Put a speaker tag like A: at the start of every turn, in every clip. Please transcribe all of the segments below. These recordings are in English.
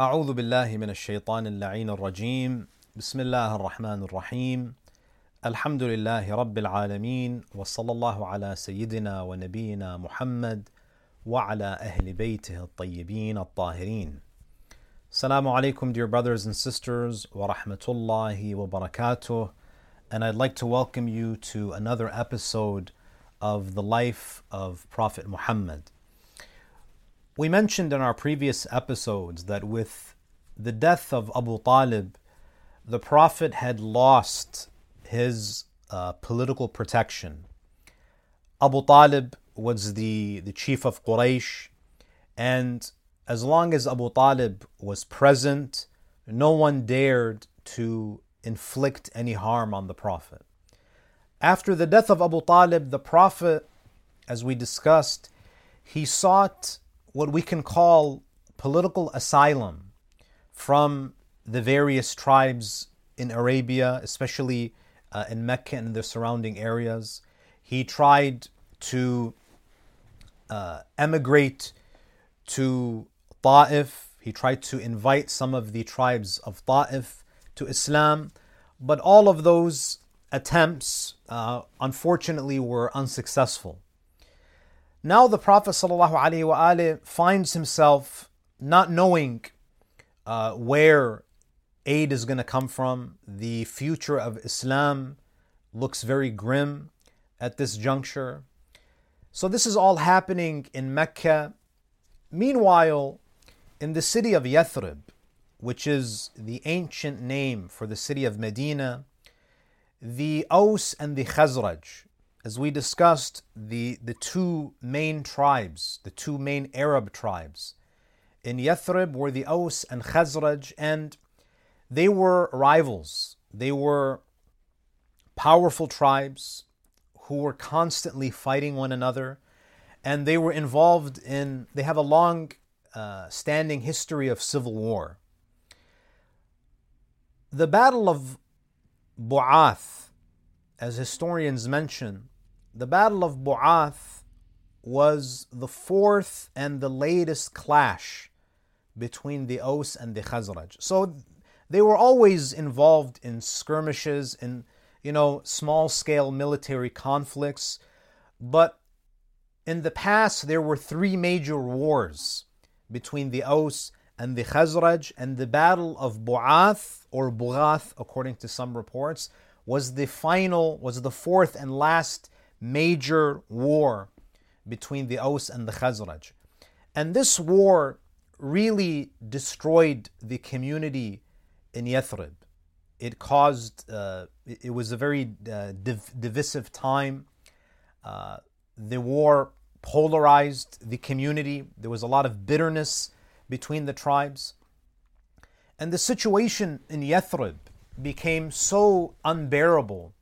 A: أعوذ بالله من الشيطان اللعين الرجيم. بسم الله الرحمن الرحيم. الحمد لله رب العالمين وصلى الله على سيدنا ونبينا محمد وعلى أهل بيته الطيبين الطاهرين. السلام عليكم dear brothers and sisters ورحمة الله وبركاته. And I'd like to welcome you to another episode of the life of Prophet Muhammad. We mentioned in our previous episodes that with the death of Abu Talib, the Prophet had lost his uh, political protection. Abu Talib was the, the chief of Quraysh, and as long as Abu Talib was present, no one dared to inflict any harm on the Prophet. After the death of Abu Talib, the Prophet, as we discussed, he sought what we can call political asylum from the various tribes in Arabia, especially uh, in Mecca and the surrounding areas. He tried to uh, emigrate to Ta'if. He tried to invite some of the tribes of Ta'if to Islam, but all of those attempts, uh, unfortunately, were unsuccessful. Now the Prophet ﷺ finds himself not knowing uh, where aid is going to come from. The future of Islam looks very grim at this juncture. So this is all happening in Mecca. Meanwhile, in the city of Yathrib, which is the ancient name for the city of Medina, the Aus and the Khazraj, as we discussed, the, the two main tribes, the two main Arab tribes in Yathrib were the Aus and Khazraj, and they were rivals. They were powerful tribes who were constantly fighting one another, and they were involved in, they have a long uh, standing history of civil war. The Battle of Bu'ath, as historians mention, the Battle of Bu'ath was the fourth and the latest clash between the Aus and the Khazraj. So they were always involved in skirmishes, in you know, small scale military conflicts. But in the past, there were three major wars between the Aus and the Khazraj, and the Battle of Bu'ath or Bughath, according to some reports, was the final, was the fourth and last major war between the Aus and the Khazraj. And this war really destroyed the community in Yathrib. It caused, uh, it was a very uh, div- divisive time. Uh, the war polarized the community. There was a lot of bitterness between the tribes. And the situation in Yathrib became so unbearable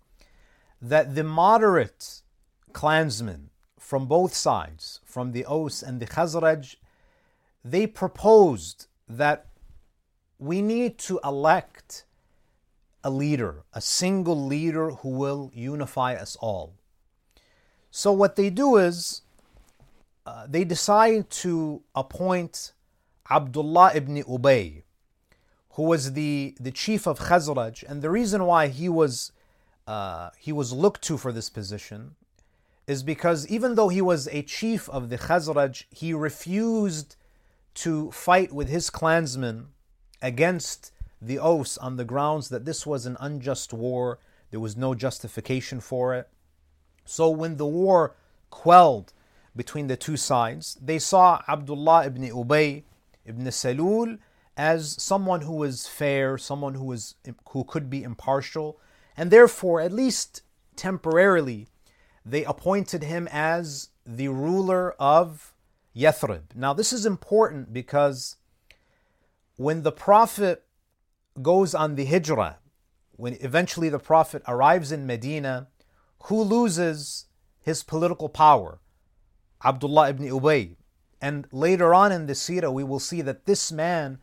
A: that the moderate clansmen from both sides, from the Aus and the Khazraj, they proposed that we need to elect a leader, a single leader who will unify us all. So, what they do is uh, they decide to appoint Abdullah ibn Ubay, who was the, the chief of Khazraj, and the reason why he was uh, he was looked to for this position is because even though he was a chief of the Khazraj, he refused to fight with his clansmen against the Aus on the grounds that this was an unjust war, there was no justification for it. So when the war quelled between the two sides, they saw Abdullah ibn Ubay ibn Salul as someone who was fair, someone who was who could be impartial, and therefore, at least temporarily, they appointed him as the ruler of Yathrib. Now, this is important because when the Prophet goes on the Hijrah, when eventually the Prophet arrives in Medina, who loses his political power? Abdullah ibn Ubay. And later on in the Sirah, we will see that this man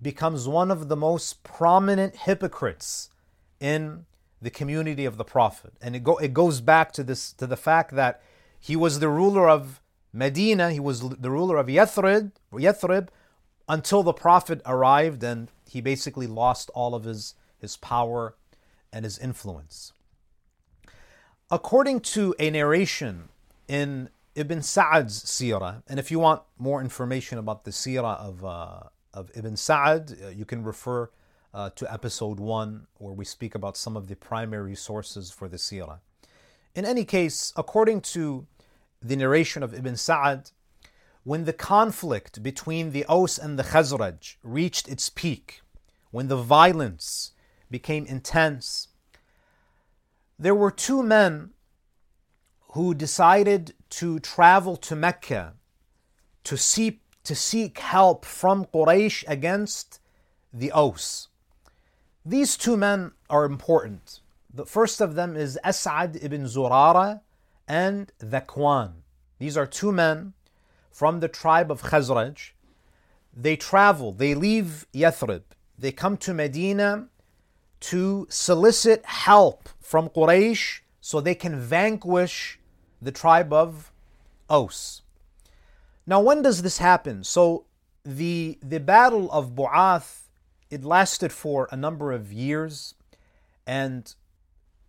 A: becomes one of the most prominent hypocrites in the community of the Prophet. And it, go, it goes back to this to the fact that he was the ruler of Medina, he was the ruler of Yathrib, Yathrib until the Prophet arrived and he basically lost all of his, his power and his influence. According to a narration in Ibn Sa'ad's seerah, and if you want more information about the seerah of, uh, of Ibn Sa'ad, uh, you can refer uh, to episode one, where we speak about some of the primary sources for the seerah. In any case, according to the narration of Ibn Sa'ad, when the conflict between the Aus and the Khazraj reached its peak, when the violence became intense, there were two men who decided to travel to Mecca to seek, to seek help from Quraysh against the Aus. These two men are important. The first of them is As'ad ibn Zurara and Dhakwan. These are two men from the tribe of Khazraj. They travel, they leave Yathrib, they come to Medina to solicit help from Quraysh so they can vanquish the tribe of Aus. Now, when does this happen? So, the, the battle of Bu'ath, it lasted for a number of years, and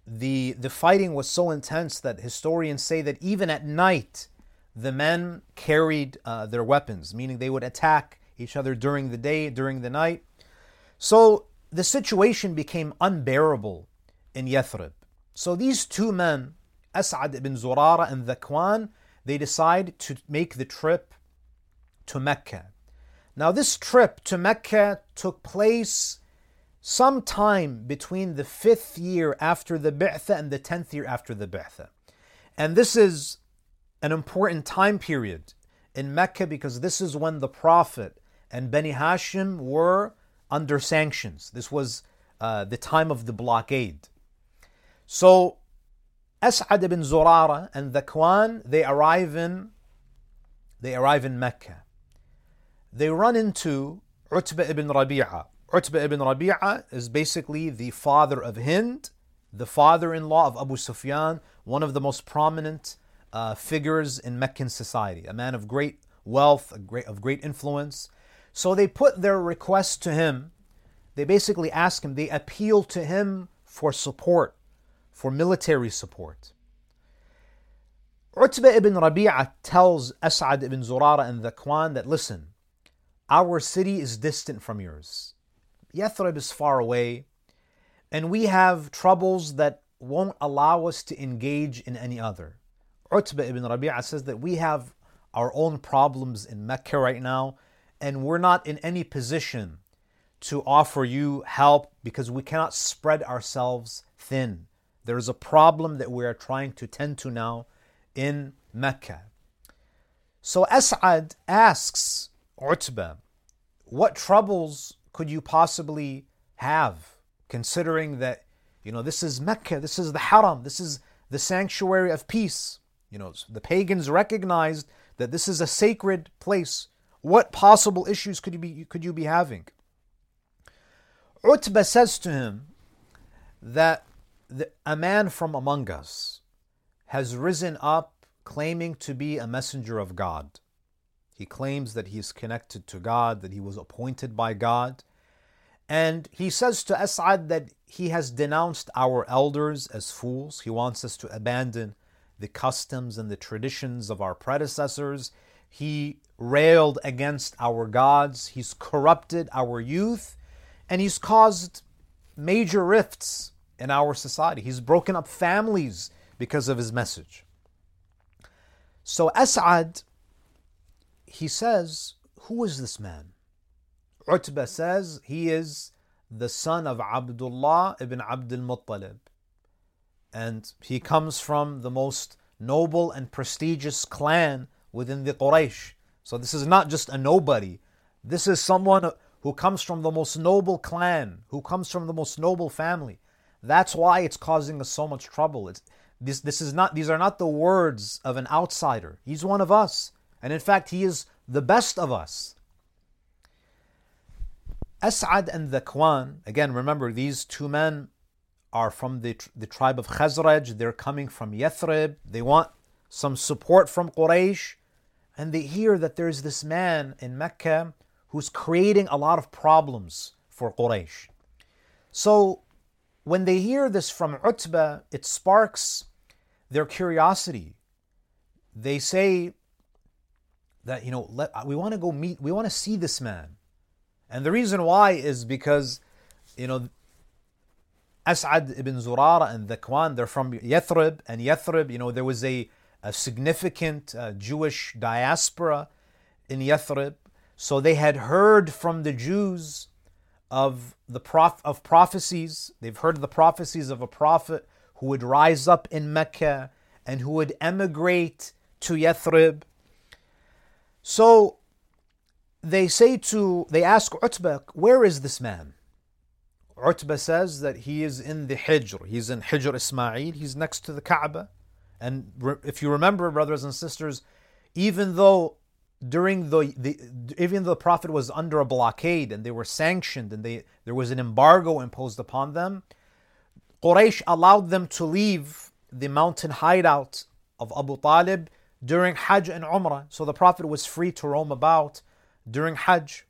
A: the, the fighting was so intense that historians say that even at night, the men carried uh, their weapons, meaning they would attack each other during the day, during the night. So the situation became unbearable in Yathrib. So these two men, As'ad ibn Zurara and Dhakwan, they decide to make the trip to Mecca. Now, this trip to Mecca took place sometime between the fifth year after the Bi'tha and the tenth year after the Bi'tha. And this is an important time period in Mecca because this is when the Prophet and Bani Hashim were under sanctions. This was uh, the time of the blockade. So As'ad ibn Zurara and Dhakwan, they arrive in they arrive in Mecca. They run into Utbah ibn Rabi'a. Utbah ibn Rabi'a is basically the father of Hind, the father-in-law of Abu Sufyan, one of the most prominent uh, figures in Meccan society, a man of great wealth, great, of great influence. So they put their request to him. They basically ask him, they appeal to him for support, for military support. Utbah ibn Rabi'ah tells As'ad ibn Zurara and Dhakwan that listen, our city is distant from yours. Yathrib is far away, and we have troubles that won't allow us to engage in any other. Utbah ibn Rabi'ah says that we have our own problems in Mecca right now, and we're not in any position to offer you help because we cannot spread ourselves thin. There is a problem that we are trying to tend to now in Mecca. So As'ad asks Utbah, what troubles could you possibly have considering that you know this is Mecca, this is the Haram, this is the sanctuary of peace. You know, the pagans recognized that this is a sacred place. What possible issues could you be could you be having? Utbah says to him that the, a man from among us has risen up claiming to be a messenger of God. He claims that he is connected to God, that he was appointed by God. And he says to As'ad that he has denounced our elders as fools. He wants us to abandon the customs and the traditions of our predecessors. He railed against our gods. He's corrupted our youth. And he's caused major rifts in our society. He's broken up families because of his message. So As'ad, he says, Who is this man? Utbah says he is the son of Abdullah ibn Abdul Muttalib and he comes from the most noble and prestigious clan within the Quraysh. So this is not just a nobody. This is someone who comes from the most noble clan, who comes from the most noble family. That's why it's causing us so much trouble. It's, this, this is not, these are not the words of an outsider. He's one of us. And in fact, he is the best of us. As'ad and Dhakwan, again, remember these two men are from the, the tribe of Khazraj. They're coming from Yathrib. They want some support from Quraysh. And they hear that there's this man in Mecca who's creating a lot of problems for Quraysh. So when they hear this from Utbah, it sparks their curiosity. They say that, you know, let, we want to go meet, we want to see this man. And the reason why is because, you know, As'ad ibn Zurara and Dhakwan, they're from Yathrib, and Yathrib, you know, there was a, a significant uh, Jewish diaspora in Yathrib. So they had heard from the Jews of the prof- of prophecies. They've heard the prophecies of a prophet who would rise up in Mecca and who would emigrate to Yathrib. So they say to, they ask Utbah, where is this man? Utbah says that he is in the Hijr. He's in Hijr Ismail. He's next to the Kaaba. And if you remember, brothers and sisters, even though during the, the even though the Prophet was under a blockade and they were sanctioned and they there was an embargo imposed upon them, Quraysh allowed them to leave the mountain hideout of Abu Talib during Hajj and Umrah. So the Prophet was free to roam about during Hajj.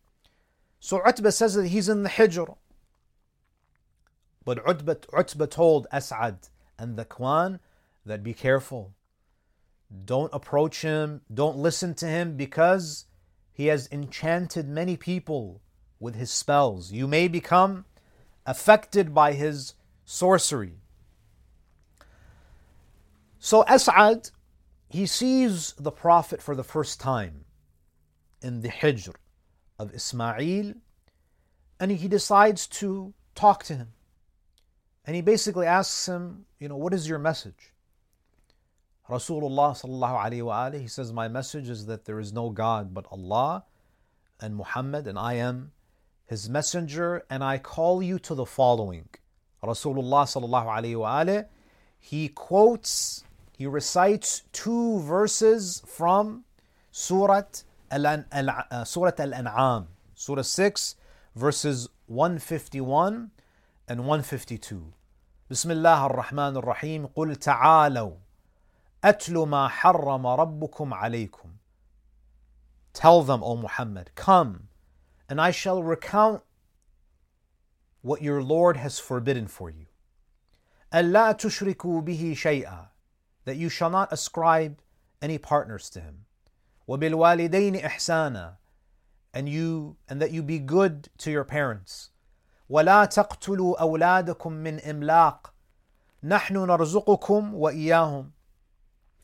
A: So Utbah says that he's in the Hijr. But Utbah, Utbah told As'ad and Dhakwan that be careful. Don't approach him, don't listen to him because he has enchanted many people with his spells. You may become affected by his sorcery. So As'ad, he sees the Prophet for the first time in the Hijr of Ismail and he decides to talk to him. And he basically asks him, you know, what is your message? Rasulullah sallallahu alayhi wa he says, my message is that there is no God but Allah and Muhammad and I am his messenger and I call you to the following. Rasulullah sallallahu alayhi wa he quotes, he recites two verses from Surah uh, Surah Al-An'am, Surah 6, verses 151 and 152. بسم الله الرحمن الرحيم قل تعالوا أتل ما حرم ربكم عليكم Tell them, O Muhammad, come, and I shall recount what your Lord has forbidden for you. ألا تشركوا به شيئا That you shall not ascribe any partners to him. وبالوالدين إحسانا and you and that you be good to your parents ولا تقتلوا أولادكم من إملاق نحن نرزقكم وإياهم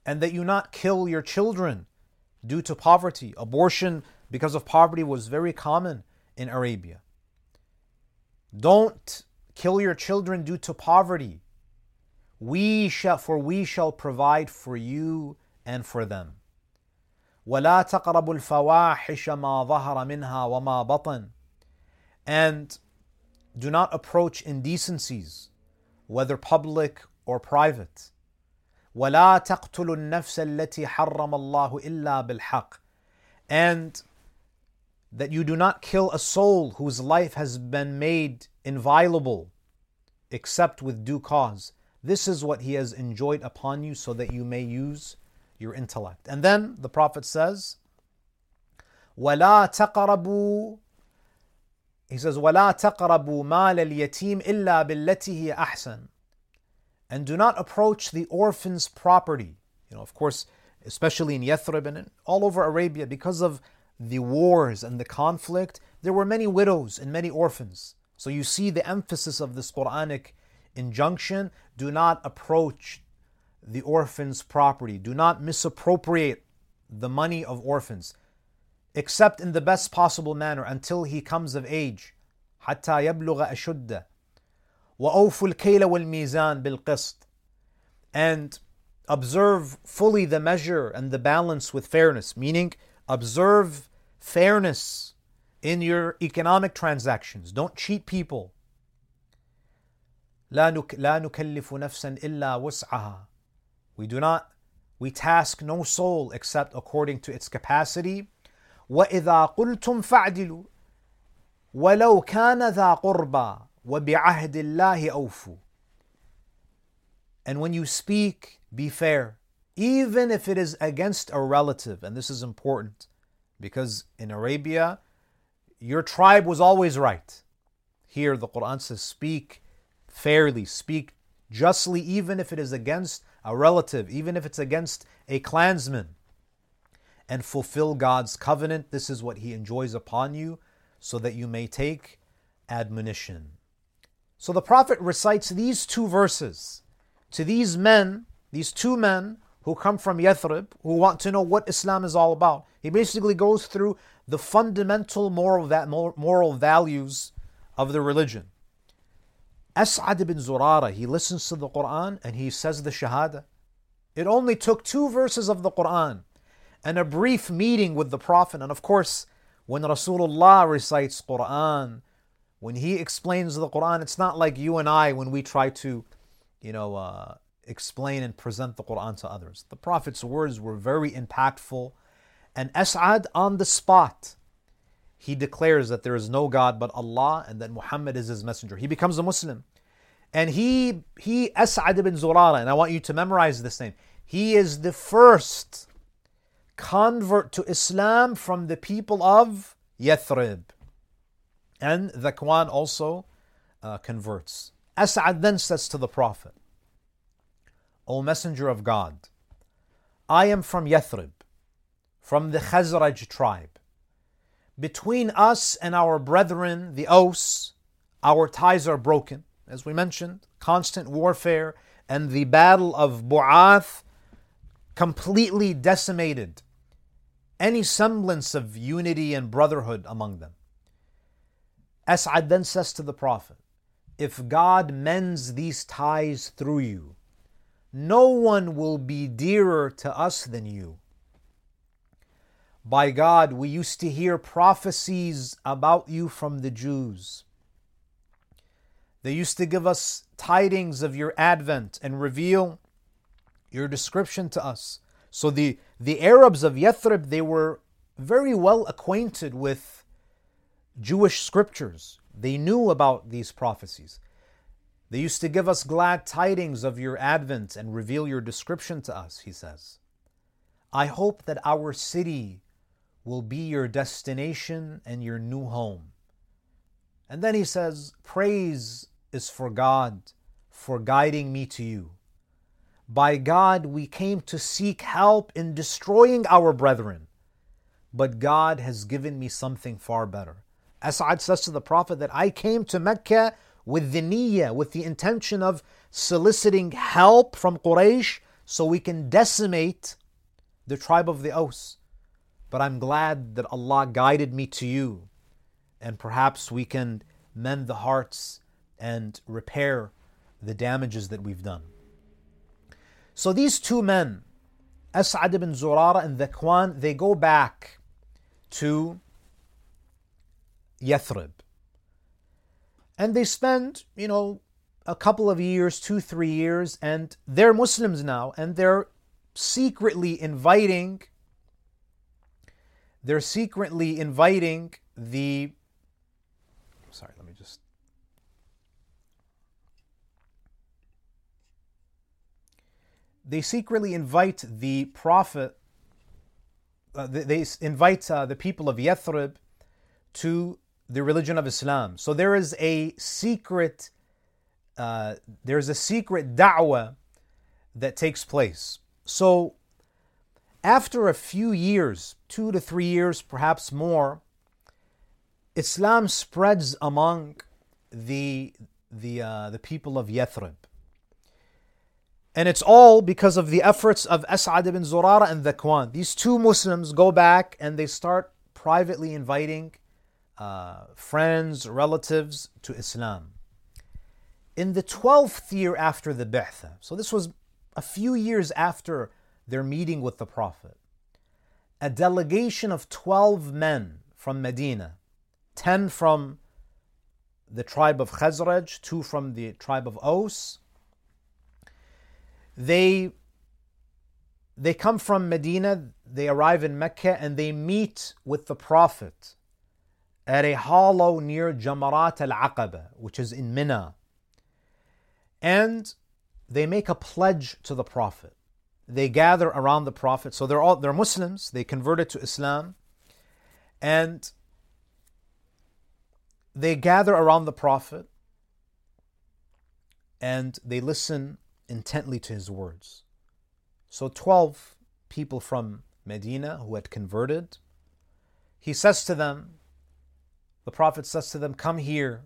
A: and that you not kill your children due to poverty abortion because of poverty was very common in Arabia don't kill your children due to poverty we shall for we shall provide for you and for them ولا تقربوا الفواحش ما ظهر منها وما بطن and do not approach indecencies whether public or private ولا تقتلوا النفس التي حرم الله إلا بالحق and that you do not kill a soul whose life has been made inviolable except with due cause. This is what he has enjoined upon you so that you may use your intellect. And then the Prophet says, وَلَا تَقْرَبُوا He says, وَلَا تَقْرَبُوا مَالَ الْيَتِيمِ إِلَّا بِالَّتِي هِيَ أَحْسَنُ And do not approach the orphan's property. You know, of course, especially in Yathrib and all over Arabia, because of the wars and the conflict, there were many widows and many orphans. So you see the emphasis of this Quranic injunction do not approach the orphan's property. Do not misappropriate the money of orphans, except in the best possible manner until he comes of age. حتى يبلغ أشده وأوفوا الكيل والميزان بالقسط and observe fully the measure and the balance with fairness, meaning observe fairness in your economic transactions. Don't cheat people. لا نكلف نفسا إلا وسعها we do not, we task no soul except according to its capacity. وإذا قلتم فاعدلوا ولو كان ذا قربى وبعهد الله أوفوا. And when you speak, be fair, even if it is against a relative. And this is important because in Arabia, your tribe was always right. Here the Quran says, speak fairly, speak justly, even if it is against a relative, even if it's against a clansman, and fulfill God's covenant. This is what He enjoys upon you, so that you may take admonition. So the Prophet recites these two verses to these men, these two men who come from Yathrib, who want to know what Islam is all about. He basically goes through the fundamental moral, moral values of the religion. As'ad ibn Zurara, he listens to the Quran and he says the Shahada. It only took two verses of the Quran and a brief meeting with the Prophet. And of course, when Rasulullah recites Quran, when he explains the Quran, it's not like you and I when we try to, you know, uh, explain and present the Quran to others. The Prophet's words were very impactful. And As'ad on the spot, he declares that there is no God but Allah and that Muhammad is his messenger. He becomes a Muslim. And he, he As'ad ibn Zurara, and I want you to memorize this name. He is the first convert to Islam from the people of Yathrib. And Dhakwan also uh, converts. As'ad then says to the Prophet, O Messenger of God, I am from Yathrib, from the Khazraj tribe. Between us and our brethren, the Aus, our ties are broken. As we mentioned, constant warfare and the battle of Bu'ath completely decimated any semblance of unity and brotherhood among them. As'ad then says to the Prophet, If God mends these ties through you, no one will be dearer to us than you. By God, we used to hear prophecies about you from the Jews. They used to give us tidings of your advent and reveal your description to us. So the, the Arabs of Yathrib, they were very well acquainted with Jewish scriptures. They knew about these prophecies. They used to give us glad tidings of your advent and reveal your description to us, he says. I hope that our city will be your destination and your new home. And then he says, Praise is for God for guiding me to you. By God, we came to seek help in destroying our brethren, but God has given me something far better. As'ad says to the Prophet that I came to Mecca with the niyyah, with the intention of soliciting help from Quraysh so we can decimate the tribe of the Aus. But I'm glad that Allah guided me to you, and perhaps we can mend the hearts and repair the damages that we've done. So these two men, As'ad ibn Zurara and Dhakwan, they go back to Yathrib. And they spend, you know, a couple of years, two, three years, and they're Muslims now, and they're secretly inviting they're secretly inviting the. Sorry, let me just. They secretly invite the Prophet, uh, they, they, invite uh, the people of Yathrib to the religion of Islam. So there is a secret, uh, there's a secret da'wah that takes place. So after a few years, two to three years, perhaps more, Islam spreads among the, the, uh, the people of Yathrib. And it's all because of the efforts of As'ad ibn Zurara and Dhakwan. These two Muslims go back and they start privately inviting uh, friends, relatives to Islam. In the 12th year after the Bi'tha, so this was a few years after their meeting with the Prophet. A delegation of 12 men from Medina, 10 from the tribe of Khazraj, 2 from the tribe of Aus. They, they come from Medina, they arrive in Mecca, and they meet with the Prophet at a hollow near Jamarat al Aqaba, which is in Mina. And they make a pledge to the Prophet they gather around the Prophet. So they're all they're Muslims. They converted to Islam, and they gather around the Prophet and they listen intently to his words. So 12 people from Medina who had converted, he says to them, the Prophet says to them, Come here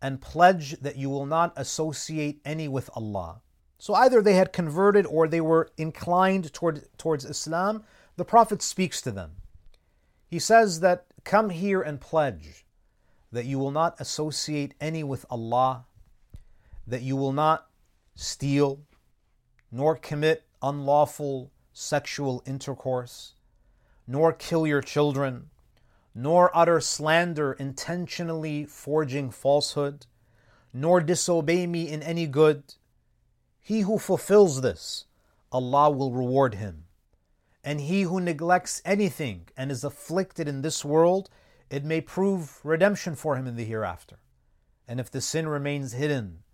A: and pledge that you will not associate any with Allah. So either they had converted or they were inclined toward, towards Islam. The Prophet speaks to them. He says that, Come here and pledge that you will not associate any with Allah, that you will not steal, nor commit unlawful sexual intercourse, nor kill your children, nor utter slander intentionally forging falsehood, nor disobey me in any good. He who fulfills this, Allah will reward him. And he who neglects anything and is afflicted in this world, it may prove redemption for him in the hereafter. And if the sin remains hidden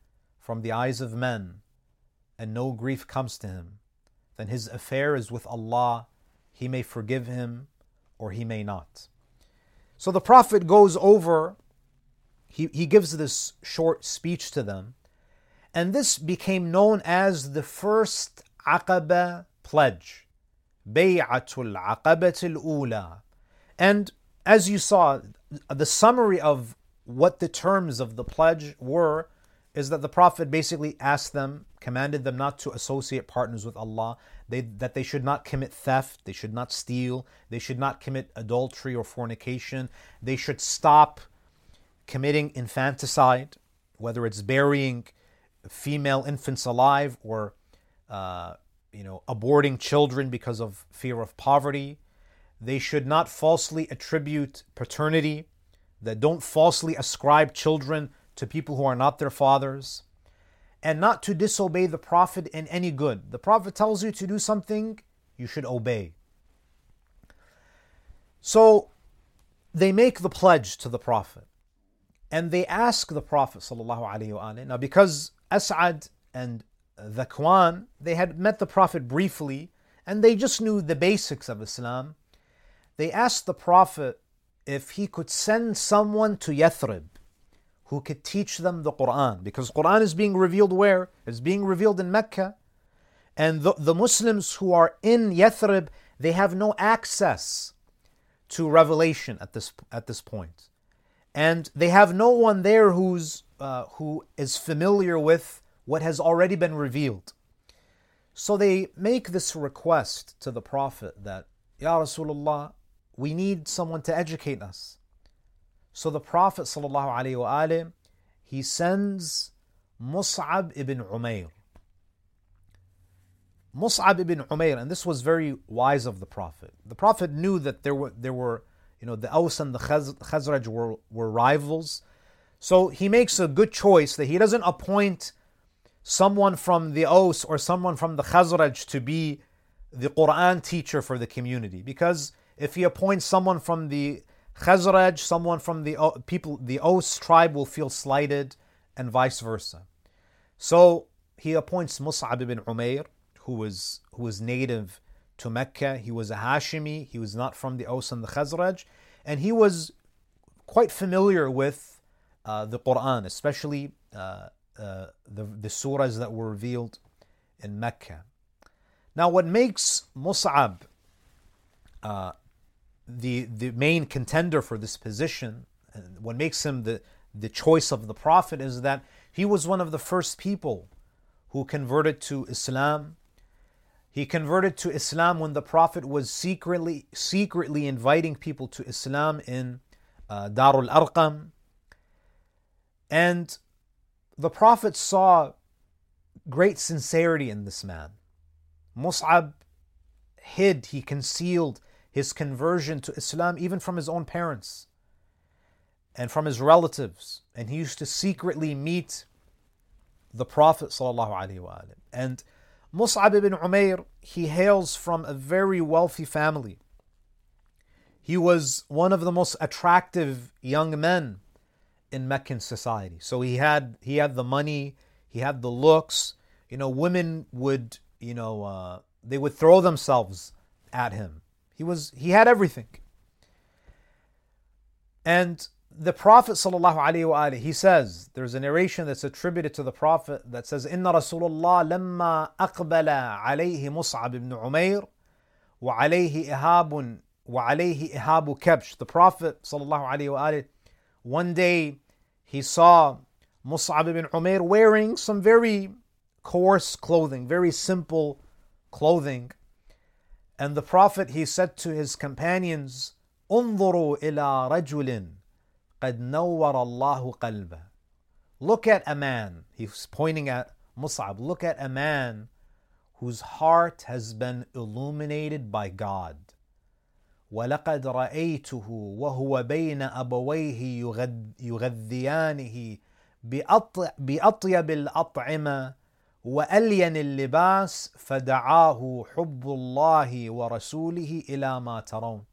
A: from the eyes of men, and no grief comes to him, then his affair is with Allah. He may forgive him or he may not. So the Prophet goes over, he, he gives this short speech to them, and this became known as the first Aqaba pledge. Bay'atul Aqabatul Ula. And as you saw, the summary of what the terms of the pledge were is that the Prophet basically asked them, commanded them not to associate partners with Allah, they, that they should not commit theft, they should not steal, they should not commit adultery or fornication, they should stop committing infanticide, whether it's burying female infants alive or uh, you know aborting children because of fear of poverty. They should not falsely attribute paternity. That don't falsely ascribe children to people who are not their fathers, and not to disobey the Prophet in any good. The Prophet tells you to do something, you should obey. So they make the pledge to the Prophet and they ask the Prophet ﷺ. Now, because As'ad and Dhakwan, they had met the Prophet briefly and they just knew the basics of Islam. They asked the Prophet if he could send someone to Yathrib who could teach them the Quran. Because Quran is being revealed where? It's being revealed in Mecca. And the, the Muslims who are in Yathrib, they have no access to revelation at this at this point. And they have no one there who's uh, who is familiar with what has already been revealed. So they make this request to the Prophet that, Ya Rasulullah, we need someone to educate us. So the Prophet ﷺ, he sends Mus'ab ibn Umair. Mus'ab ibn Umair, and this was very wise of the Prophet. The Prophet knew that there were there were, you know, the Aus and the Khazraj were, were rivals. So he makes a good choice that he doesn't appoint someone from the Aus or someone from the Khazraj to be the Quran teacher for the community. Because if he appoints someone from the Khazraj, someone from the uh, people, the Aus tribe will feel slighted, and vice versa. So he appoints Mus'ab ibn Umair, who was who was native to Mecca. He was a Hashimi. He was not from the Aus and the Khazraj, and he was quite familiar with uh, the Quran, especially uh, uh, the the surahs that were revealed in Mecca. Now, what makes Mus'ab uh, the the main contender for this position, what makes him the the choice of the Prophet is that he was one of the first people who converted to Islam. He converted to Islam when the Prophet was secretly secretly inviting people to Islam in uh, Darul Arqam. And the Prophet saw great sincerity in this man. Mus'ab hid, he concealed his conversion to Islam even from his own parents and from his relatives. And he used to secretly meet the Prophet. And Mus'ab ibn Umair, he hails from a very wealthy family. He was one of the most attractive young men in Meccan society. So he had he had the money, he had the looks. You know, women would you know uh, they would throw themselves at him he was he had everything. And the Prophet sallallahu he says, there's a narration that's attributed to the Prophet that says, إن رسول الله لما أقبل عليه مصعب بن عمير وعليه إهاب وعليه إهاب كبش. The Prophet sallallahu one day he saw Mus'ab ibn Umair wearing some very coarse clothing, very simple clothing. And the Prophet, he said to his companions, انظروا إلى رجل قد نور الله قلبه. Look at a man. He's pointing at Mus'ab. Look at a man whose heart has been illuminated by God. ولقد رأيته وهو بين أبويه يغذيانه بأطيب الأطعمة وألين اللباس فدعاه حب الله ورسوله إلى ما ترون.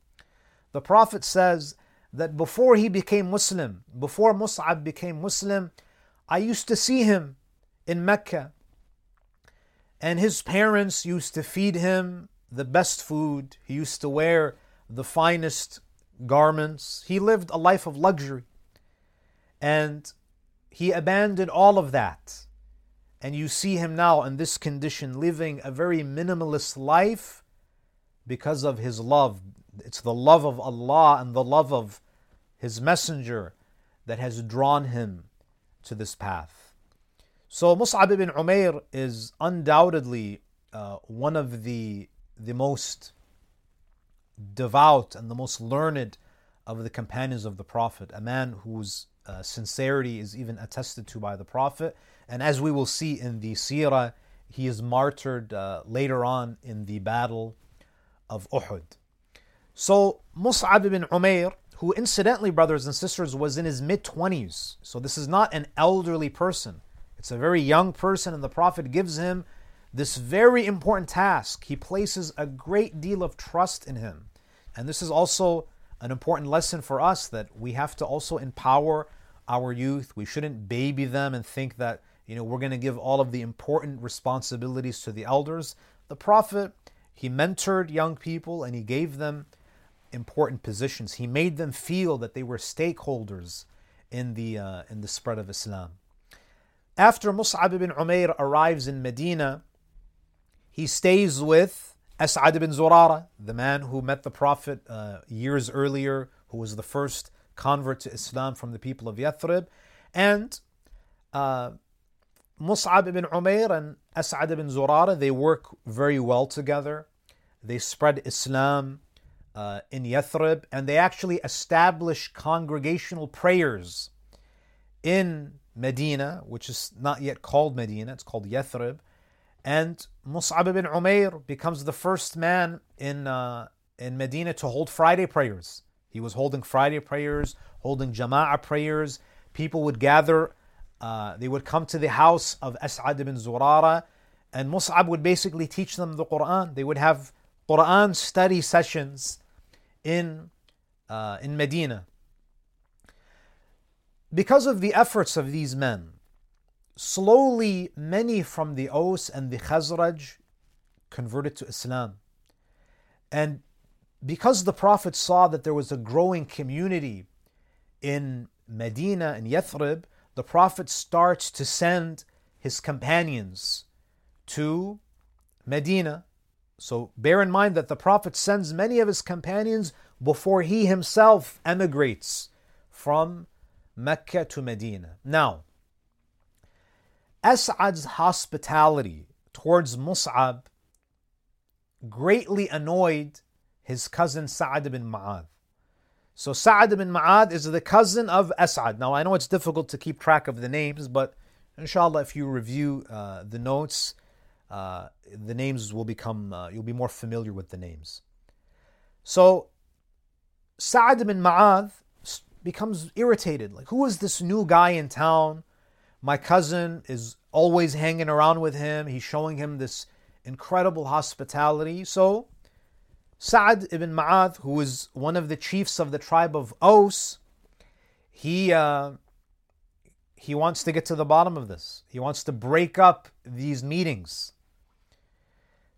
A: The Prophet says that before he became Muslim, before Mus'ab became Muslim, I used to see him in Mecca. And his parents used to feed him the best food. He used to wear the finest garments. He lived a life of luxury. And he abandoned all of that. And you see him now in this condition, living a very minimalist life because of his love. It's the love of Allah and the love of His Messenger that has drawn him to this path. So Mus'ab ibn Umair is undoubtedly uh, one of the, the most devout and the most learned of the companions of the Prophet, a man whose uh, sincerity is even attested to by the Prophet. And as we will see in the seerah, he is martyred uh, later on in the battle of Uhud. So Mus'ab ibn Umair, who incidentally, brothers and sisters, was in his mid 20s. So this is not an elderly person. It's a very young person, and the Prophet gives him this very important task. He places a great deal of trust in him. And this is also an important lesson for us that we have to also empower our youth. We shouldn't baby them and think that, you know, we're going to give all of the important responsibilities to the elders. The Prophet, he mentored young people and he gave them important positions. He made them feel that they were stakeholders in the, uh, in the spread of Islam. After Mus'ab ibn Umair arrives in Medina, he stays with As'ad ibn Zurara, the man who met the Prophet uh, years earlier, who was the first convert to Islam from the people of Yathrib, and uh, Mus'ab ibn Umair and As'ad ibn Zurara, they work very well together. They spread Islam uh, in Yathrib, and they actually establish congregational prayers in Medina, which is not yet called Medina, it's called Yathrib. And Mus'ab ibn Umair becomes the first man in, uh, in Medina to hold Friday prayers. He was holding Friday prayers, holding Jama'ah prayers. People would gather, uh, they would come to the house of As'ad ibn Zurara, and Mus'ab would basically teach them the Quran. They would have Quran study sessions in, uh, in Medina. Because of the efforts of these men, slowly many from the Aus and the Khazraj converted to Islam. And because the Prophet saw that there was a growing community in Medina and Yathrib, the Prophet starts to send his companions to Medina. So bear in mind that the Prophet sends many of his companions before he himself emigrates from Mecca to Medina. Now, As'ad's hospitality towards Mus'ab greatly annoyed his cousin Sa'ad ibn Ma'ad. So Sa'ad ibn Ma'ad is the cousin of As'ad. Now I know it's difficult to keep track of the names, but inshallah if you review uh, the notes, uh, the names will become, uh, you'll be more familiar with the names. So Sa'ad ibn Ma'ad becomes irritated. Like, who is this new guy in town? My cousin is always hanging around with him. He's showing him this incredible hospitality. So, Sa'ad ibn Ma'ad, who is one of the chiefs of the tribe of Aus, he, uh, he wants to get to the bottom of this. He wants to break up these meetings.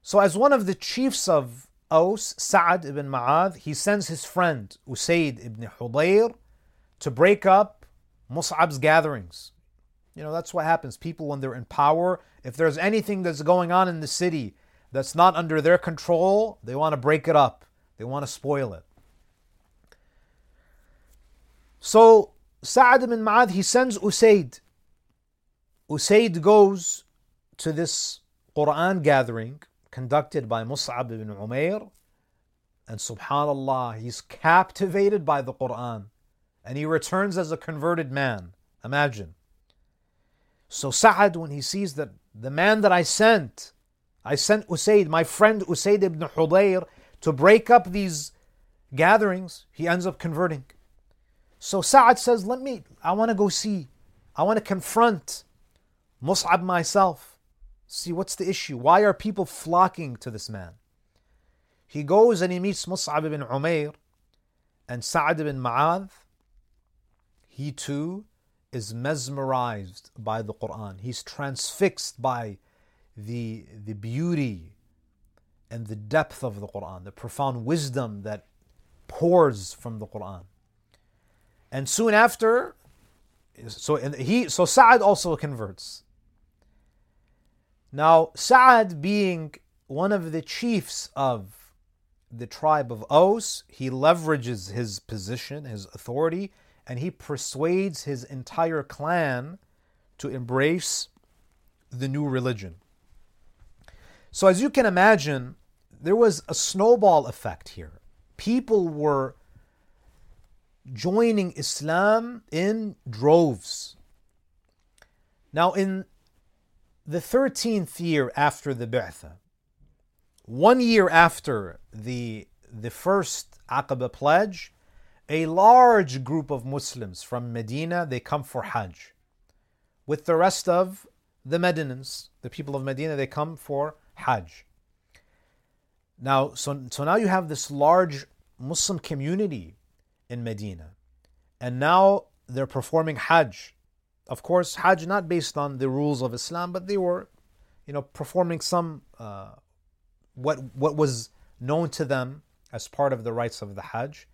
A: So, as one of the chiefs of Aus, Sa'ad ibn Ma'ad, he sends his friend Usaid ibn Hudayr to break up Mus'ab's gatherings. You know, that's what happens. People, when they're in power, if there's anything that's going on in the city that's not under their control, they want to break it up, they want to spoil it. So, Sa'ad ibn Ma'ad, he sends Usaid. Usaid goes to this Quran gathering conducted by Mus'ab ibn Umair. And subhanAllah, he's captivated by the Quran. And he returns as a converted man. Imagine. So Sa'ad, when he sees that the man that I sent, I sent Usaid, my friend Usaid ibn Hudayr, to break up these gatherings, he ends up converting. So Sa'ad says, Let me, I want to go see, I want to confront Mus'ab myself. See what's the issue? Why are people flocking to this man? He goes and he meets Mus'ab ibn Umair and Sa'ad ibn Ma'adh. He too is mesmerized by the Quran. He's transfixed by the, the beauty and the depth of the Quran, the profound wisdom that pours from the Quran. And soon after, so he so Sa'ad also converts. Now, Sa'ad being one of the chiefs of the tribe of Aus, he leverages his position, his authority, and he persuades his entire clan to embrace the new religion. So, as you can imagine, there was a snowball effect here. People were joining Islam in droves. Now, in the 13th year after the Bi'tha, one year after the, the first Aqaba pledge, a large group of Muslims from Medina, they come for Hajj. With the rest of the Medinans, the people of Medina, they come for Hajj. Now, so, so now you have this large Muslim community in Medina. And now they're performing Hajj. Of course, Hajj not based on the rules of Islam, but they were, you know, performing some uh, what what was known to them as part of the rites of the Hajj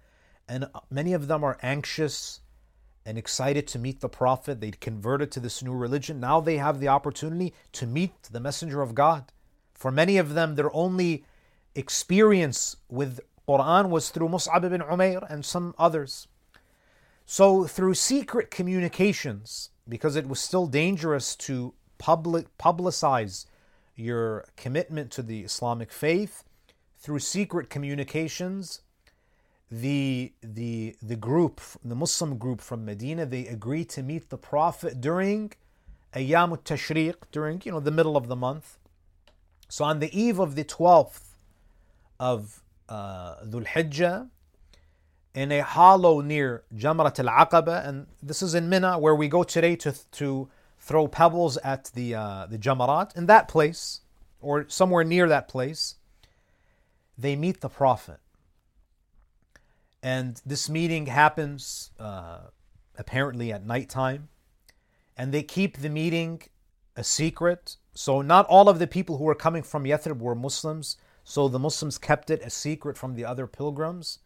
A: and many of them are anxious and excited to meet the Prophet. They'd converted to this new religion. Now they have the opportunity to meet the Messenger of God. For many of them, their only experience with Quran was through Mus'ab ibn Umair and some others. So, through secret communications, because it was still dangerous to public publicize your commitment to the Islamic faith, through secret communications, the the the group, the Muslim group from Medina, they agreed to meet the Prophet during Ayyam tashriq during you know the middle of the month. So on the eve of the twelfth of uh, Dhul Hijjah, in a hollow near Jamrat al Aqaba, and this is in Mina where we go today to to throw pebbles at the uh, the Jamarat. In that place, or somewhere near that place, they meet the Prophet and this meeting happens uh, apparently at nighttime. And they keep the meeting a secret. So, not all of the people who were coming from Yathrib were Muslims. So, the Muslims kept it a secret from the other pilgrims.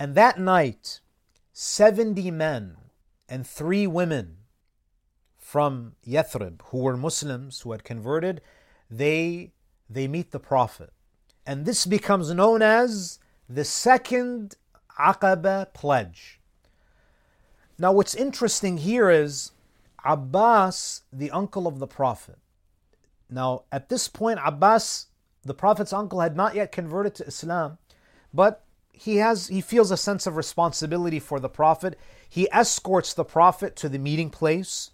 A: And that night, 70 men and three women from Yathrib who were Muslims who had converted, they, they meet the Prophet. And this becomes known as the second Aqaba pledge. Now, what's interesting here is Abbas, the uncle of the Prophet. Now, at this point, Abbas, the Prophet's uncle, had not yet converted to Islam, but he has he feels a sense of responsibility for the Prophet. He escorts the Prophet to the meeting place.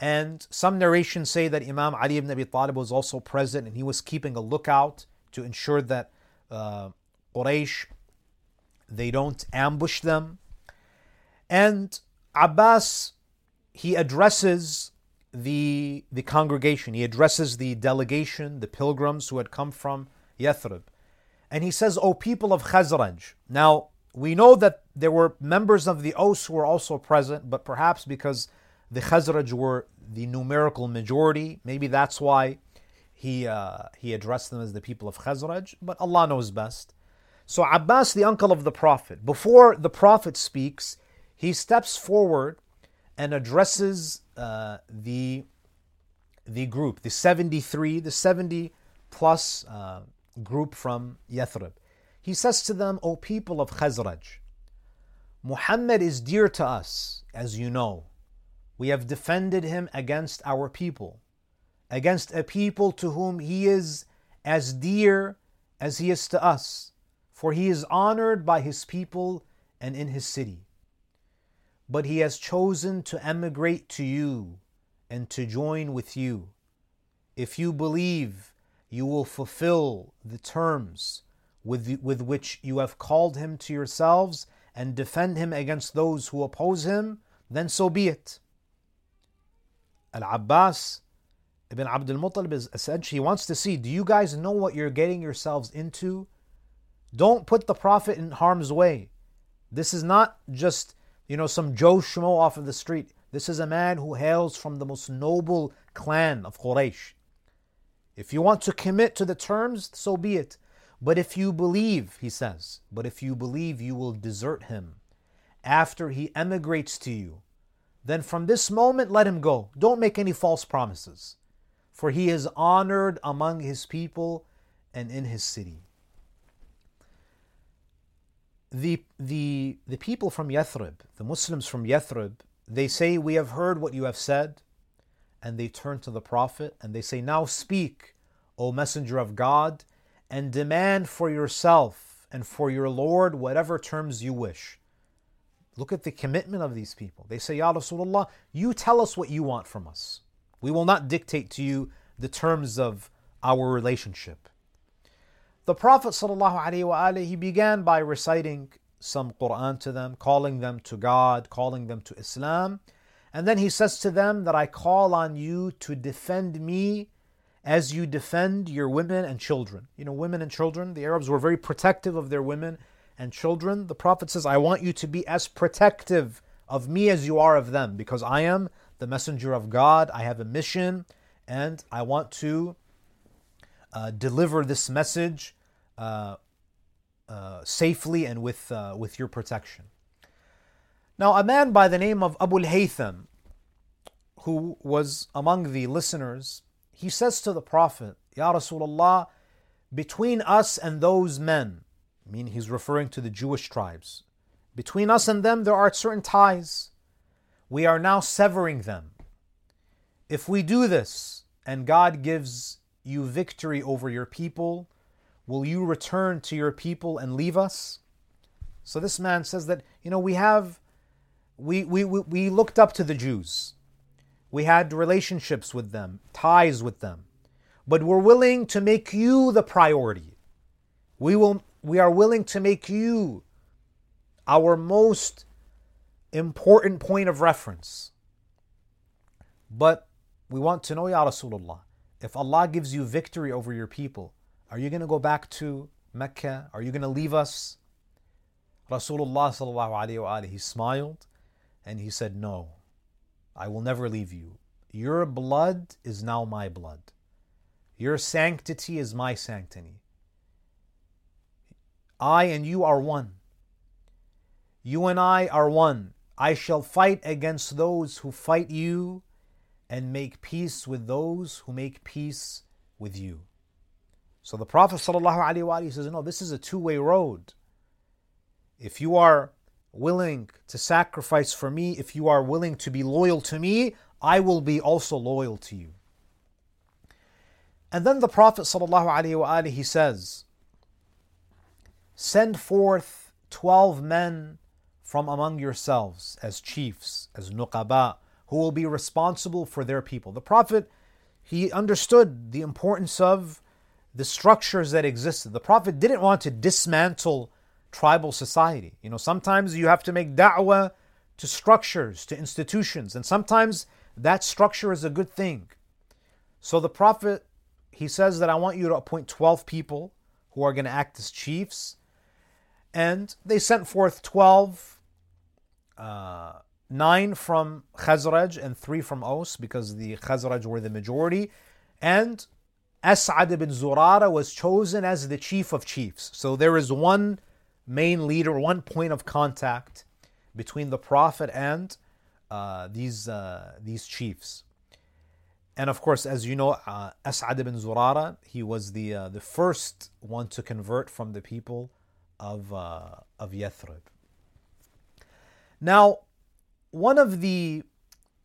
A: And some narrations say that Imam Ali ibn Abi Talib was also present and he was keeping a lookout to ensure that uh, Quraysh they don't ambush them. And Abbas, he addresses the, the congregation, he addresses the delegation, the pilgrims who had come from Yathrib. And he says, O people of Khazraj. Now, we know that there were members of the Aus who were also present, but perhaps because the Khazraj were the numerical majority, maybe that's why he, uh, he addressed them as the people of Khazraj, but Allah knows best. So Abbas, the uncle of the Prophet, before the Prophet speaks, he steps forward and addresses uh, the the group, the 73, the 70 plus uh, group from Yathrib. He says to them, O people of Khazraj, Muhammad is dear to us, as you know. We have defended him against our people, against a people to whom he is as dear as he is to us, for he is honored by his people and in his city. But he has chosen to emigrate to you and to join with you. If you believe, you will fulfill the terms with, with which you have called him to yourselves and defend him against those who oppose him, then so be it. Al Abbas ibn Abdul Muttalib is essentially, he wants to see do you guys know what you're getting yourselves into? Don't put the Prophet in harm's way. This is not just, you know, some Joe Schmo off of the street. This is a man who hails from the most noble clan of Quraysh. If you want to commit to the terms, so be it. But if you believe, he says, but if you believe you will desert him after he emigrates to you, then from this moment let him go. Don't make any false promises, for he is honored among his people and in his city. The, the, the people from Yathrib, the Muslims from Yathrib, they say, We have heard what you have said. And they turn to the Prophet and they say, Now speak, O Messenger of God, and demand for yourself and for your Lord whatever terms you wish. Look at the commitment of these people. They say, Ya Rasulullah, you tell us what you want from us. We will not dictate to you the terms of our relationship. The Prophet ﷺ, he began by reciting some Quran to them, calling them to God, calling them to Islam. And then he says to them that I call on you to defend me as you defend your women and children. You know, women and children, the Arabs were very protective of their women and children. The Prophet says, I want you to be as protective of me as you are of them, because I am the messenger of God. I have a mission, and I want to uh, deliver this message uh, uh, safely and with, uh, with your protection. Now, a man by the name of Abu Haytham, who was among the listeners, he says to the Prophet, Ya Rasulullah, between us and those men, I mean he's referring to the Jewish tribes, between us and them there are certain ties. We are now severing them. If we do this and God gives you victory over your people, Will you return to your people and leave us? So this man says that, you know, we have, we, we, we looked up to the Jews. We had relationships with them, ties with them. But we're willing to make you the priority. We, will, we are willing to make you our most important point of reference. But we want to know, Ya Rasulullah, if Allah gives you victory over your people, are you going to go back to Mecca? Are you going to leave us? Rasulullah sallallahu he smiled and he said, No, I will never leave you. Your blood is now my blood. Your sanctity is my sanctity. I and you are one. You and I are one. I shall fight against those who fight you and make peace with those who make peace with you. So the Prophet ﷺ says, No, this is a two way road. If you are willing to sacrifice for me, if you are willing to be loyal to me, I will be also loyal to you. And then the Prophet ﷺ, he says, Send forth 12 men from among yourselves as chiefs, as nuqaba, who will be responsible for their people. The Prophet, he understood the importance of the structures that existed. The Prophet didn't want to dismantle tribal society. You know, sometimes you have to make da'wah to structures, to institutions, and sometimes that structure is a good thing. So the Prophet, he says that I want you to appoint 12 people who are going to act as chiefs. And they sent forth 12, uh, nine from Khazraj and three from Aus because the Khazraj were the majority. And As'ad ibn Zurara was chosen as the chief of chiefs. So there is one main leader, one point of contact between the Prophet and uh, these, uh, these chiefs. And of course, as you know, uh, As'ad ibn Zurara, he was the, uh, the first one to convert from the people of, uh, of Yathrib. Now, one of the,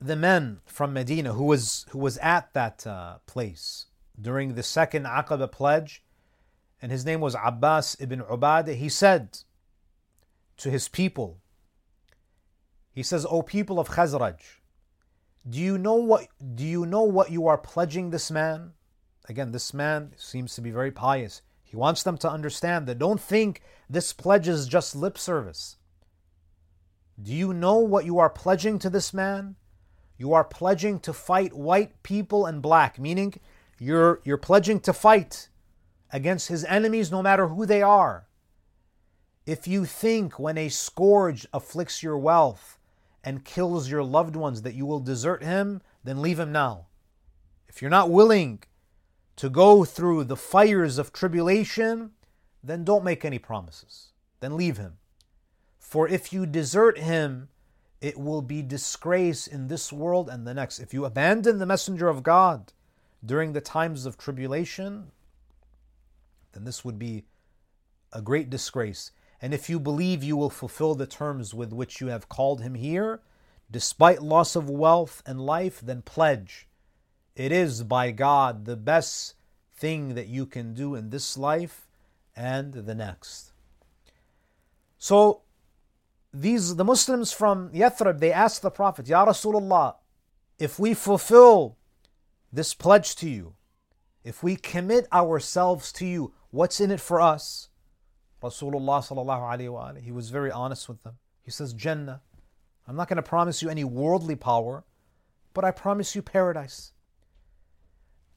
A: the men from Medina who was, who was at that uh, place during the second Aqaba pledge, and his name was Abbas ibn Ubadah, he said to his people, he says, O people of Khazraj, do you know what do you know what you are pledging this man? Again, this man seems to be very pious. He wants them to understand that don't think this pledge is just lip service. Do you know what you are pledging to this man? You are pledging to fight white people and black, meaning you're you're pledging to fight against his enemies no matter who they are. If you think when a scourge afflicts your wealth and kills your loved ones that you will desert him, then leave him now. If you're not willing to go through the fires of tribulation, then don't make any promises. Then leave him. For if you desert him, it will be disgrace in this world and the next. If you abandon the messenger of God during the times of tribulation, then this would be a great disgrace. And if you believe you will fulfill the terms with which you have called him here, despite loss of wealth and life, then pledge. It is by God the best thing that you can do in this life and the next. So these the Muslims from Yathrib, they asked the Prophet, Ya Rasulullah, if we fulfill this pledge to you, if we commit ourselves to you, what's in it for us? Rasulullah sallallahu alayhi wa he was very honest with them. He says, Jannah. I'm not going to promise you any worldly power, but I promise you paradise.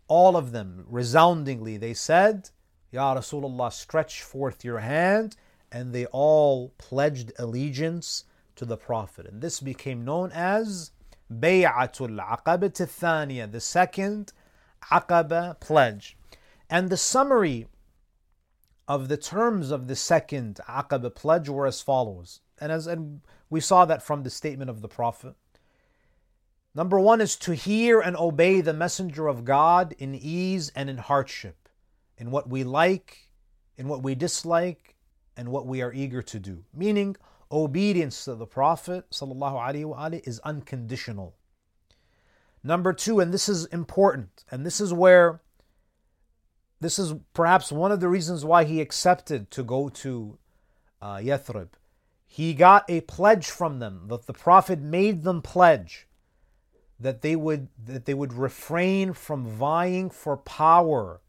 A: All of them, resoundingly, they said, Ya Rasulullah, stretch forth your hand, and they all pledged allegiance to the Prophet. And this became known as Bay'atul Aqabah Thaniya, the second Aqaba pledge. And the summary of the terms of the second Aqaba pledge were as follows. And as and we saw that from the statement of the Prophet. Number one is to hear and obey the Messenger of God in ease and in hardship, in what we like, in what we dislike, and what we are eager to do. Meaning, obedience to the Prophet وآله, is unconditional. Number two, and this is important, and this is where this is perhaps one of the reasons why he accepted to go to uh, Yathrib. He got a pledge from them that the Prophet made them pledge that they would that they would refrain from vying for power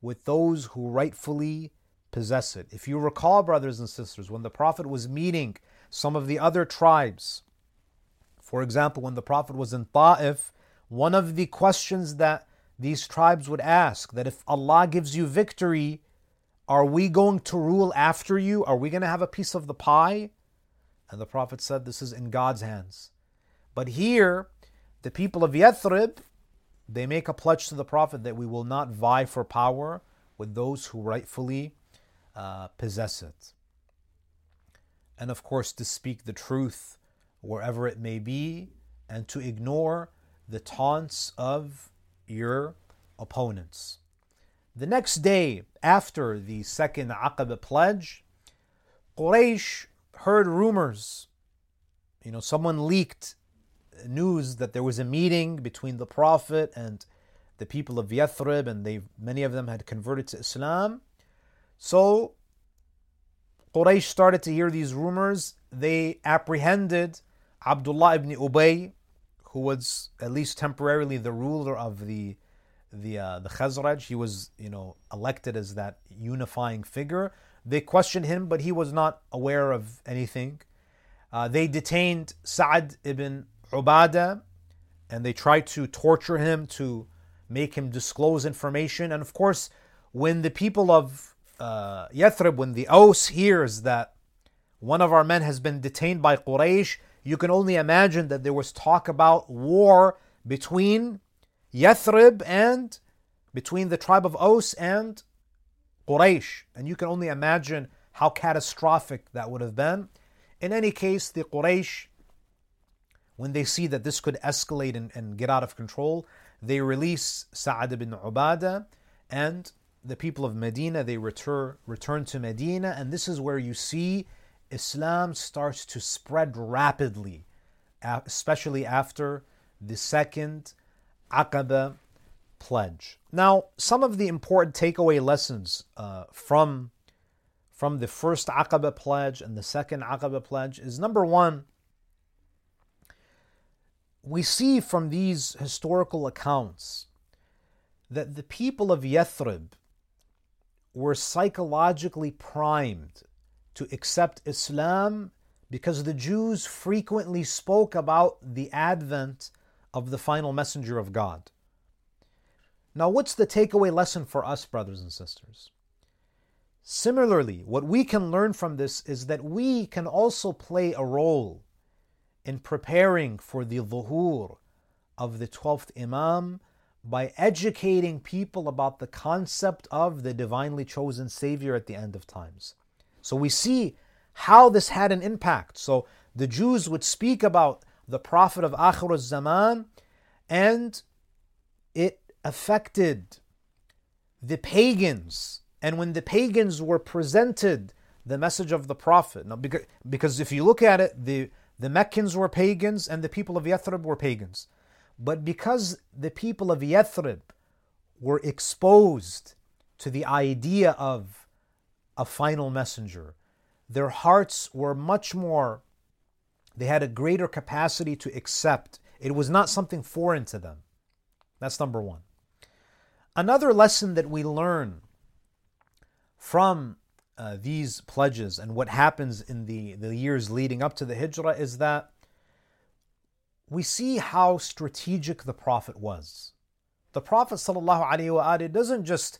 A: with those who rightfully possess it. If you recall, brothers and sisters, when the Prophet was meeting some of the other tribes, for example, when the Prophet was in Ta'if, one of the questions that these tribes would ask that if Allah gives you victory, are we going to rule after you? Are we going to have a piece of the pie? And the Prophet said, This is in God's hands. But here, the people of Yathrib, they make a pledge to the Prophet that we will not vie for power with those who rightfully uh, possess it. And of course, to speak the truth wherever it may be, and to ignore the taunts of your opponents. The next day after the second Aqaba pledge, Quraysh heard rumors. You know, someone leaked news that there was a meeting between the Prophet and the people of Yathrib, and they many of them had converted to Islam. So Quraysh started to hear these rumors. They apprehended Abdullah ibn Ubay, who was at least temporarily the ruler of the the uh, the Khazraj. He was you know elected as that unifying figure. They questioned him, but he was not aware of anything. Uh, they detained Sa'ad ibn Ubadah, and they tried to torture him to make him disclose information. And of course, when the people of uh, Yathrib, when the Aus hears that one of our men has been detained by Quraysh, you can only imagine that there was talk about war between Yathrib and between the tribe of Aus and Quraysh. And you can only imagine how catastrophic that would have been. In any case, the Quraysh, when they see that this could escalate and, and get out of control, they release Sa'ad ibn Ubadah and the people of Medina, they return, return to Medina, and this is where you see Islam starts to spread rapidly, especially after the second Aqaba pledge. Now, some of the important takeaway lessons uh, from from the first Aqaba pledge and the second Aqaba pledge is number one, we see from these historical accounts that the people of Yathrib were psychologically primed to accept Islam because the Jews frequently spoke about the advent of the final messenger of God. Now, what's the takeaway lesson for us, brothers and sisters? Similarly, what we can learn from this is that we can also play a role in preparing for the dhuhur of the 12th Imam by educating people about the concept of the divinely chosen Savior at the end of times. So we see how this had an impact. So the Jews would speak about the Prophet of Akhir zaman and it affected the pagans and when the pagans were presented the message of the Prophet, now because, because if you look at it, the, the Meccans were pagans and the people of Yathrib were pagans. But because the people of Yathrib were exposed to the idea of a final messenger, their hearts were much more, they had a greater capacity to accept. It was not something foreign to them. That's number one. Another lesson that we learn from uh, these pledges and what happens in the, the years leading up to the Hijrah is that we see how strategic the Prophet was. The Prophet ﷺ doesn't just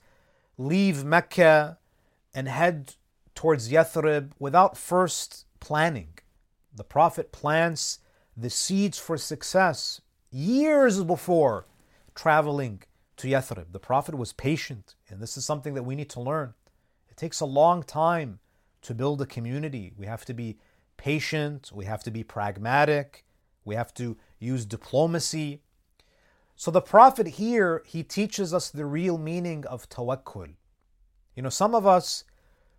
A: leave Mecca and head towards Yathrib without first planning. The Prophet plants the seeds for success years before traveling to Yathrib. The Prophet was patient, and this is something that we need to learn. It takes a long time to build a community. We have to be patient, we have to be pragmatic, we have to use diplomacy. So the Prophet here, he teaches us the real meaning of tawakkul. You know, some of us,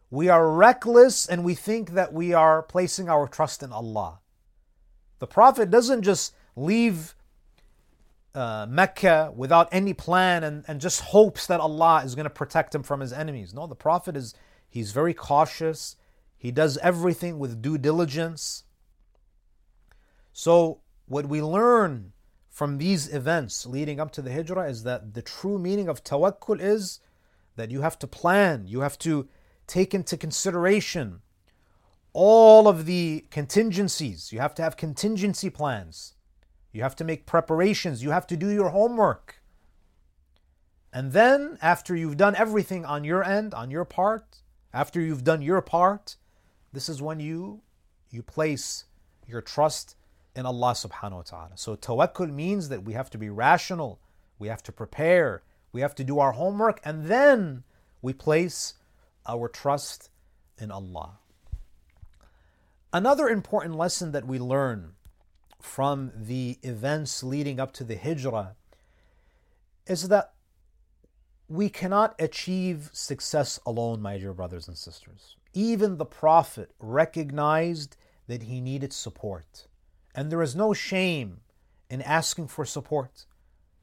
A: we are reckless and we think that we are placing our trust in Allah. The Prophet doesn't just leave uh, Mecca without any plan and, and just hopes that Allah is going to protect him from his enemies. No, the Prophet is he's very cautious. He does everything with due diligence. So what we learn from these events leading up to the hijrah is that the true meaning of tawakkul is that you have to plan, you have to take into consideration all of the contingencies. You have to have contingency plans. You have to make preparations. You have to do your homework. And then, after you've done everything on your end, on your part, after you've done your part, this is when you you place your trust in Allah subhanahu wa ta'ala. So tawakkul means that we have to be rational, we have to prepare, we have to do our homework, and then we place our trust in Allah. Another important lesson that we learn from the events leading up to the Hijrah is that we cannot achieve success alone, my dear brothers and sisters. Even the Prophet recognized that he needed support. And there is no shame in asking for support.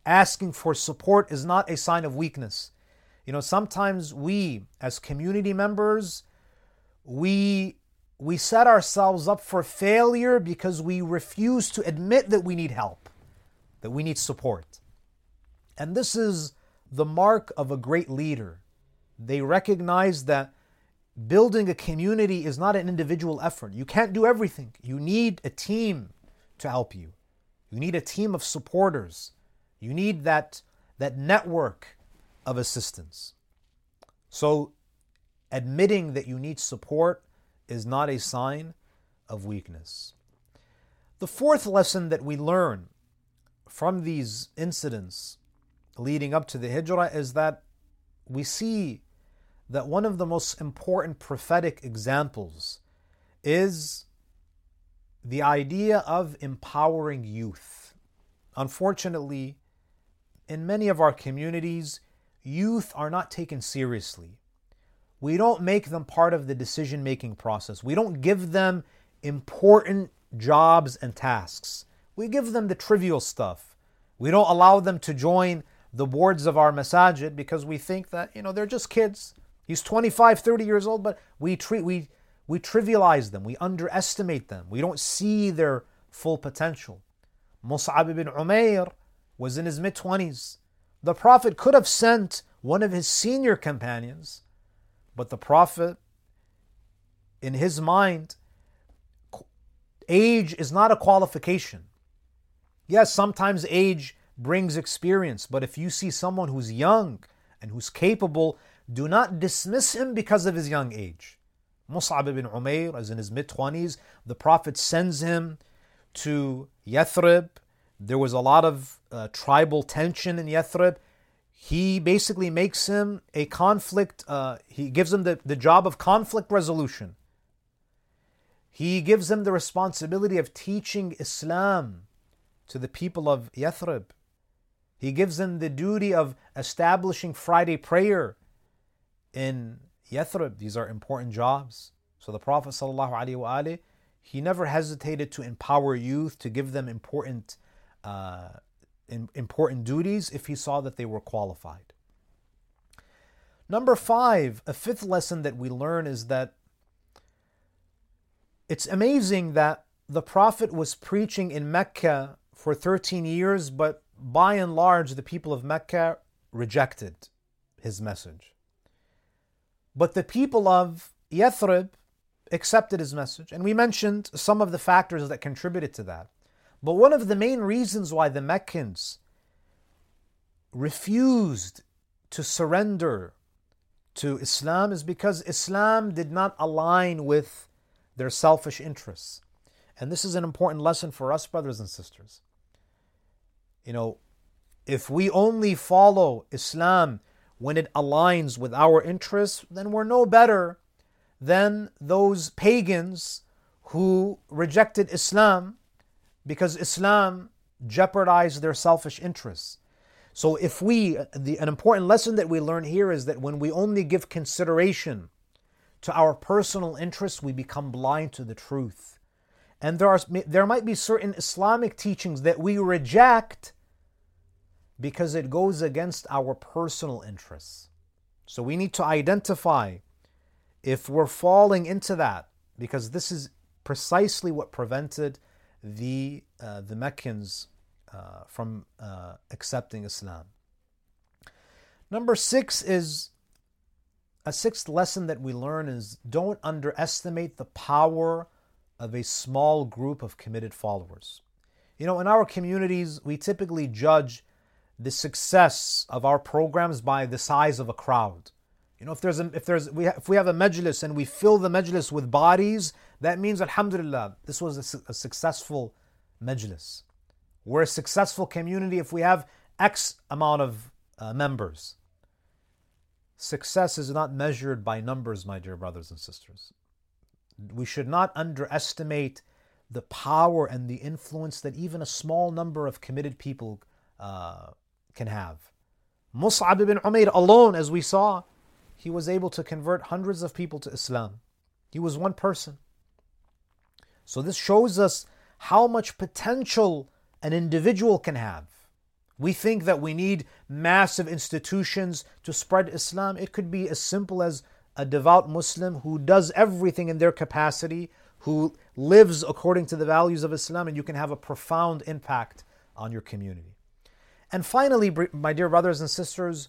A: Asking for support is not a sign of weakness. You know, sometimes we, as community members, we we set ourselves up for failure because we refuse to admit that we need help, that we need support. And this is the mark of a great leader. They recognize that building a community is not an individual effort. You can't do everything. You need a team to help you. You need a team of supporters. You need that, that network of assistance. So, admitting that you need support is not a sign of weakness. The fourth lesson that we learn from these incidents leading up to the Hijrah is that we see that one of the most important prophetic examples is the idea of empowering youth. Unfortunately, in many of our communities, youth are not taken seriously. We don't make them part of the decision making process. We don't give them important jobs and tasks. We give them the trivial stuff. We don't allow them to join the boards of our masajid because we think that, you know, they're just kids. He's 25, 30 years old, but we treat we we trivialize them, we underestimate them. We don't see their full potential. Mus'ab ibn Umair was in his mid 20s. The Prophet could have sent one of his senior companions, but the Prophet, in his mind, age is not a qualification. Yes, sometimes age brings experience, but if you see someone who's young and who's capable, do not dismiss him because of his young age. Mus'ab ibn Umair is in his mid 20s. The Prophet sends him to Yathrib. There was a lot of uh, tribal tension in Yathrib. He basically makes him a conflict, uh, he gives him the, the job of conflict resolution. He gives him the responsibility of teaching Islam to the people of Yathrib. He gives him the duty of establishing Friday prayer in Yathrib. These are important jobs. So the Prophet ﷺ, he never hesitated to empower youth, to give them important, uh, in, important duties if he saw that they were qualified. Number five, a fifth lesson that we learn is that it's amazing that the Prophet was preaching in Mecca for 13 years, but by and large, the people of Mecca rejected his message. But the people of Yathrib accepted his message. And we mentioned some of the factors that contributed to that. But one of the main reasons why the Meccans refused to surrender to Islam is because Islam did not align with their selfish interests. And this is an important lesson for us, brothers and sisters. You know, if we only follow Islam when it aligns with our interests, then we're no better than those pagans who rejected Islam because Islam jeopardized their selfish interests. So, if we, the, an important lesson that we learn here is that when we only give consideration to our personal interests, we become blind to the truth. And there, are, there might be certain Islamic teachings that we reject because it goes against our personal interests. So we need to identify if we're falling into that, because this is precisely what prevented the uh, the Meccans uh, from uh, accepting Islam. Number six is a sixth lesson that we learn is don't underestimate the power of a small group of committed followers. You know, in our communities, we typically judge the success of our programs by the size of a crowd. You know, if there's a, if there's we if we have a majlis and we fill the majlis with bodies, that means Alhamdulillah, this was a, a successful majlis. We're a successful community if we have X amount of uh, members. Success is not measured by numbers, my dear brothers and sisters. We should not underestimate the power and the influence that even a small number of committed people uh, can have. Mus'ab ibn Umair alone, as we saw, he was able to convert hundreds of people to Islam. He was one person. So this shows us how much potential an individual can have. We think that we need massive institutions to spread Islam. It could be as simple as a devout Muslim who does everything in their capacity, who lives according to the values of Islam, and you can have a profound impact on your community. And finally, my dear brothers and sisters,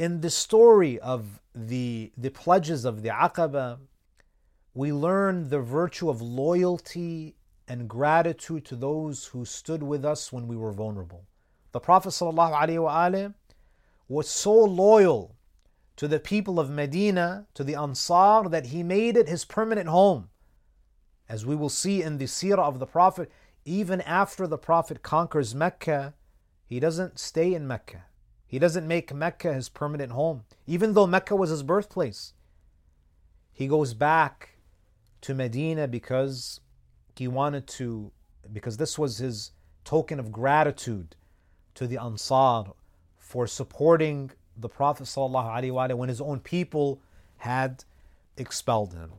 A: in the story of the, the pledges of the Aqaba, we learn the virtue of loyalty and gratitude to those who stood with us when we were vulnerable. The Prophet ﷺ was so loyal to the people of Medina, to the Ansar, that he made it his permanent home. As we will see in the seerah of the Prophet, even after the Prophet conquers Mecca, he doesn't stay in Mecca. He doesn't make Mecca his permanent home, even though Mecca was his birthplace. He goes back to Medina because he wanted to, because this was his token of gratitude to the Ansar for supporting the Prophet ﷺ when his own people had expelled him.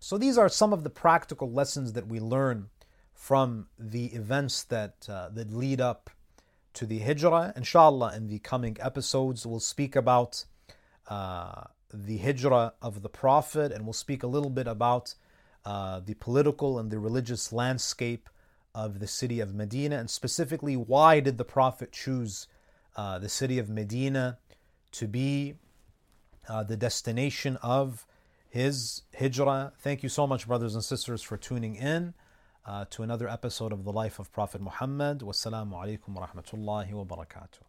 A: So these are some of the practical lessons that we learn from the events that uh, that lead up to the hijrah. Inshallah, in the coming episodes, we'll speak about uh, the hijrah of the Prophet and we'll speak a little bit about uh, the political and the religious landscape of the city of Medina and specifically why did the Prophet choose uh, the city of Medina to be uh, the destination of his hijrah. Thank you so much, brothers and sisters, for tuning in uh, to another episode of the life of Prophet Muhammad. Wassalamu alaikum wa rahmatullahi wa barakatuh.